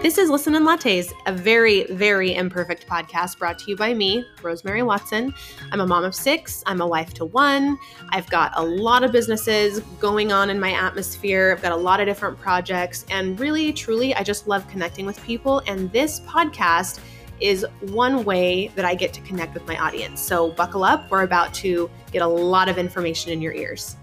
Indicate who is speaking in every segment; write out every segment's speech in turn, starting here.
Speaker 1: This is Listen and Lattes, a very, very imperfect podcast brought to you by me, Rosemary Watson. I'm a mom of six, I'm a wife to one. I've got a lot of businesses going on in my atmosphere, I've got a lot of different projects, and really, truly, I just love connecting with people. And this podcast is one way that I get to connect with my audience. So buckle up, we're about to get a lot of information in your ears.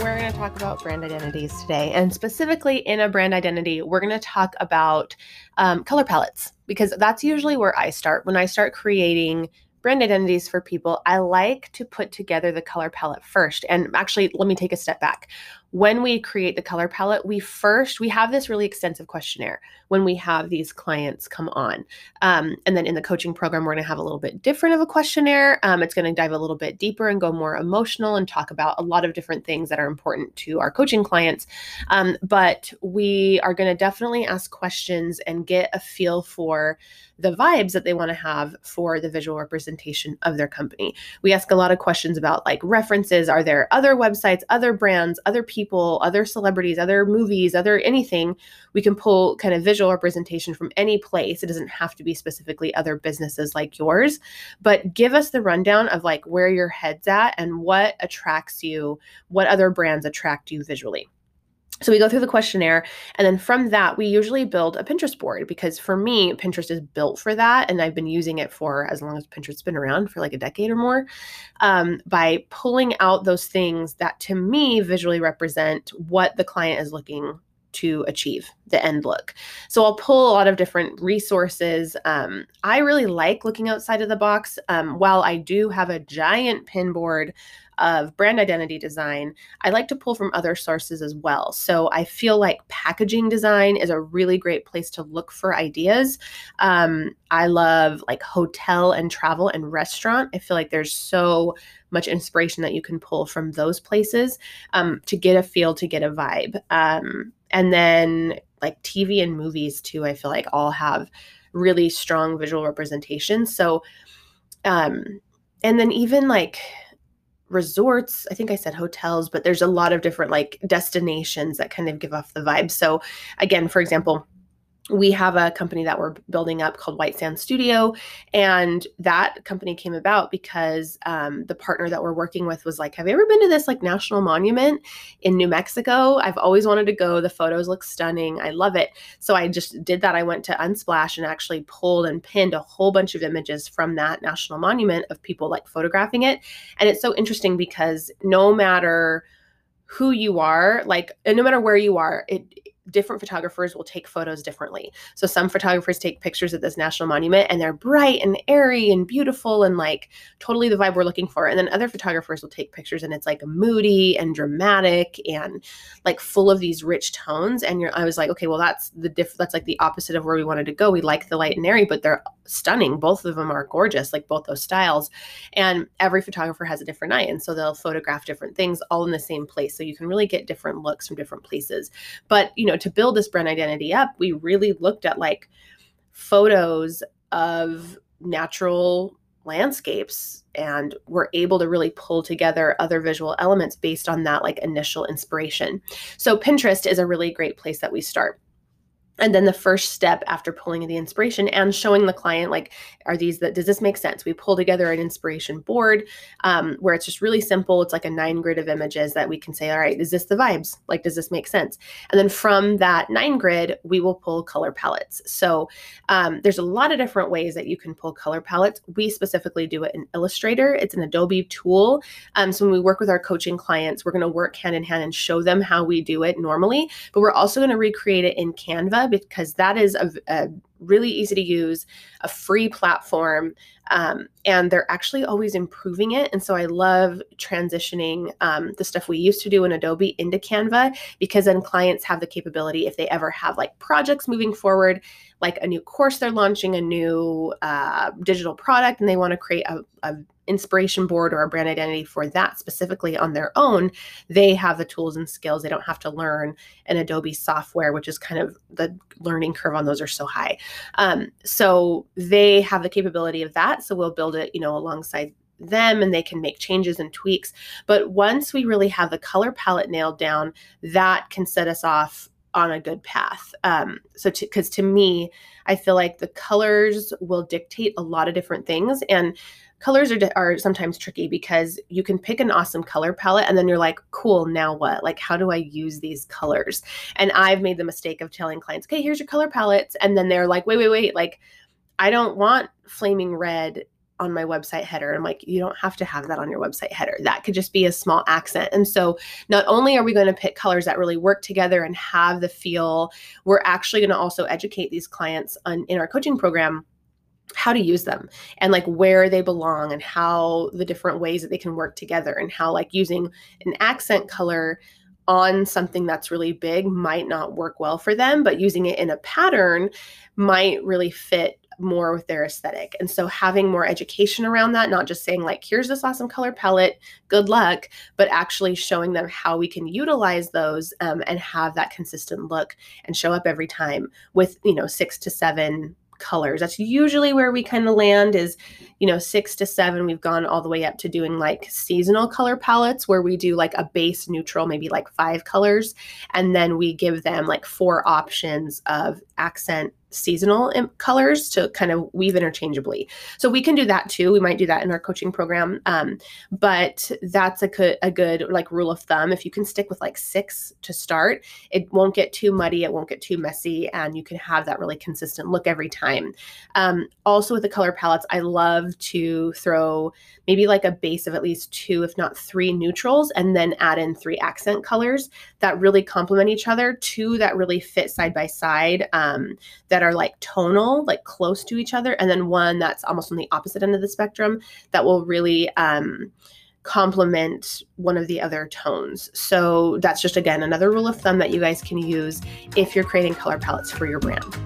Speaker 1: We're going to talk about brand identities today. And specifically in a brand identity, we're going to talk about um, color palettes because that's usually where I start. When I start creating brand identities for people, I like to put together the color palette first. And actually, let me take a step back when we create the color palette, we first we have this really extensive questionnaire when we have these clients come on, um, and then in the coaching program, we're going to have a little bit different of a questionnaire. Um, it's going to dive a little bit deeper and go more emotional and talk about a lot of different things that are important to our coaching clients. Um, but we are going to definitely ask questions and get a feel for the vibes that they want to have for the visual representation of their company. We ask a lot of questions about like references. Are there other websites, other brands, other people? People, other celebrities, other movies, other anything, we can pull kind of visual representation from any place. It doesn't have to be specifically other businesses like yours, but give us the rundown of like where your head's at and what attracts you, what other brands attract you visually. So we go through the questionnaire, and then from that, we usually build a Pinterest board because for me, Pinterest is built for that. And I've been using it for as long as Pinterest's been around for like a decade or more um, by pulling out those things that to me visually represent what the client is looking to achieve the end look. So I'll pull a lot of different resources. Um, I really like looking outside of the box. Um, while I do have a giant pin board of brand identity design, I like to pull from other sources as well. So I feel like packaging design is a really great place to look for ideas. Um, I love like hotel and travel and restaurant. I feel like there's so much inspiration that you can pull from those places um, to get a feel, to get a vibe. Um, and then like TV and movies too, I feel like all have really strong visual representation. So, um, and then even like resorts i think i said hotels but there's a lot of different like destinations that kind of give off the vibe so again for example we have a company that we're building up called White Sand Studio. And that company came about because um, the partner that we're working with was like, Have you ever been to this like national monument in New Mexico? I've always wanted to go. The photos look stunning. I love it. So I just did that. I went to Unsplash and actually pulled and pinned a whole bunch of images from that national monument of people like photographing it. And it's so interesting because no matter who you are, like, and no matter where you are, it, different photographers will take photos differently. So some photographers take pictures of this national monument and they're bright and airy and beautiful and like totally the vibe we're looking for. And then other photographers will take pictures and it's like moody and dramatic and like full of these rich tones. And you're I was like, okay, well that's the diff that's like the opposite of where we wanted to go. We like the light and airy, but they're stunning. Both of them are gorgeous, like both those styles. And every photographer has a different eye. And so they'll photograph different things all in the same place. So you can really get different looks from different places. But you know, to build this brand identity up, we really looked at like photos of natural landscapes and we're able to really pull together other visual elements based on that like initial inspiration. So Pinterest is a really great place that we start and then the first step after pulling the inspiration and showing the client like are these that does this make sense? We pull together an inspiration board um, where it's just really simple. It's like a nine grid of images that we can say all right is this the vibes? Like does this make sense? And then from that nine grid we will pull color palettes. So um, there's a lot of different ways that you can pull color palettes. We specifically do it in illustrator. It's an adobe tool. Um, so when we work with our coaching clients we're going to work hand in hand and show them how we do it normally but we're also going to recreate it in canva because that is a, a really easy to use, a free platform, um, and they're actually always improving it. And so I love transitioning um, the stuff we used to do in Adobe into Canva because then clients have the capability if they ever have like projects moving forward, like a new course they're launching, a new uh, digital product, and they want to create a, a inspiration board or a brand identity for that specifically on their own, they have the tools and skills. They don't have to learn an Adobe software, which is kind of the learning curve on those are so high. Um, so they have the capability of that. So we'll build it, you know, alongside them and they can make changes and tweaks. But once we really have the color palette nailed down, that can set us off on a good path. Um, so, because to, to me, I feel like the colors will dictate a lot of different things. And colors are, are sometimes tricky because you can pick an awesome color palette and then you're like, cool, now what? Like, how do I use these colors? And I've made the mistake of telling clients, okay, here's your color palettes. And then they're like, wait, wait, wait, like, I don't want flaming red on my website header. I'm like, you don't have to have that on your website header. That could just be a small accent. And so, not only are we going to pick colors that really work together and have the feel, we're actually going to also educate these clients on, in our coaching program how to use them and like where they belong and how the different ways that they can work together and how like using an accent color on something that's really big might not work well for them but using it in a pattern might really fit more with their aesthetic. And so having more education around that, not just saying like, here's this awesome color palette, good luck, but actually showing them how we can utilize those um, and have that consistent look and show up every time with, you know, six to seven colors. That's usually where we kind of land is, you know, six to seven. We've gone all the way up to doing like seasonal color palettes where we do like a base neutral, maybe like five colors. And then we give them like four options of accent seasonal colors to kind of weave interchangeably. So we can do that too. We might do that in our coaching program. Um, but that's a a good like rule of thumb. If you can stick with like six to start, it won't get too muddy. It won't get too messy. And you can have that really consistent look every time. Um, also with the color palettes, I love to throw maybe like a base of at least two, if not three neutrals, and then add in three accent colors that really complement each other, two that really fit side by side, um, that are like tonal, like close to each other, and then one that's almost on the opposite end of the spectrum that will really um, complement one of the other tones. So that's just again another rule of thumb that you guys can use if you're creating color palettes for your brand.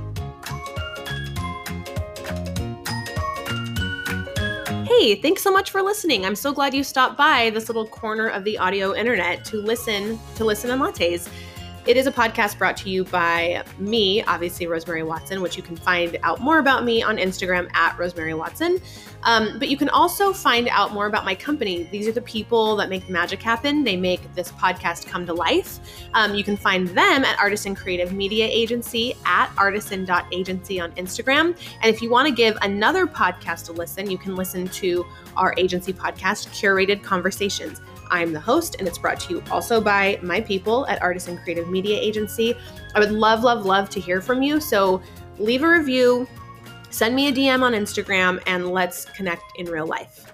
Speaker 1: Hey, thanks so much for listening. I'm so glad you stopped by this little corner of the audio internet to listen to Listen and Lattes. It is a podcast brought to you by me, obviously, Rosemary Watson, which you can find out more about me on Instagram at Rosemary Watson. Um, but you can also find out more about my company. These are the people that make the magic happen. They make this podcast come to life. Um, you can find them at Artisan Creative Media Agency at artisan.agency on Instagram. And if you want to give another podcast a listen, you can listen to our agency podcast, Curated Conversations. I'm the host, and it's brought to you also by my people at Artisan Creative Media Agency. I would love, love, love to hear from you. So leave a review, send me a DM on Instagram, and let's connect in real life.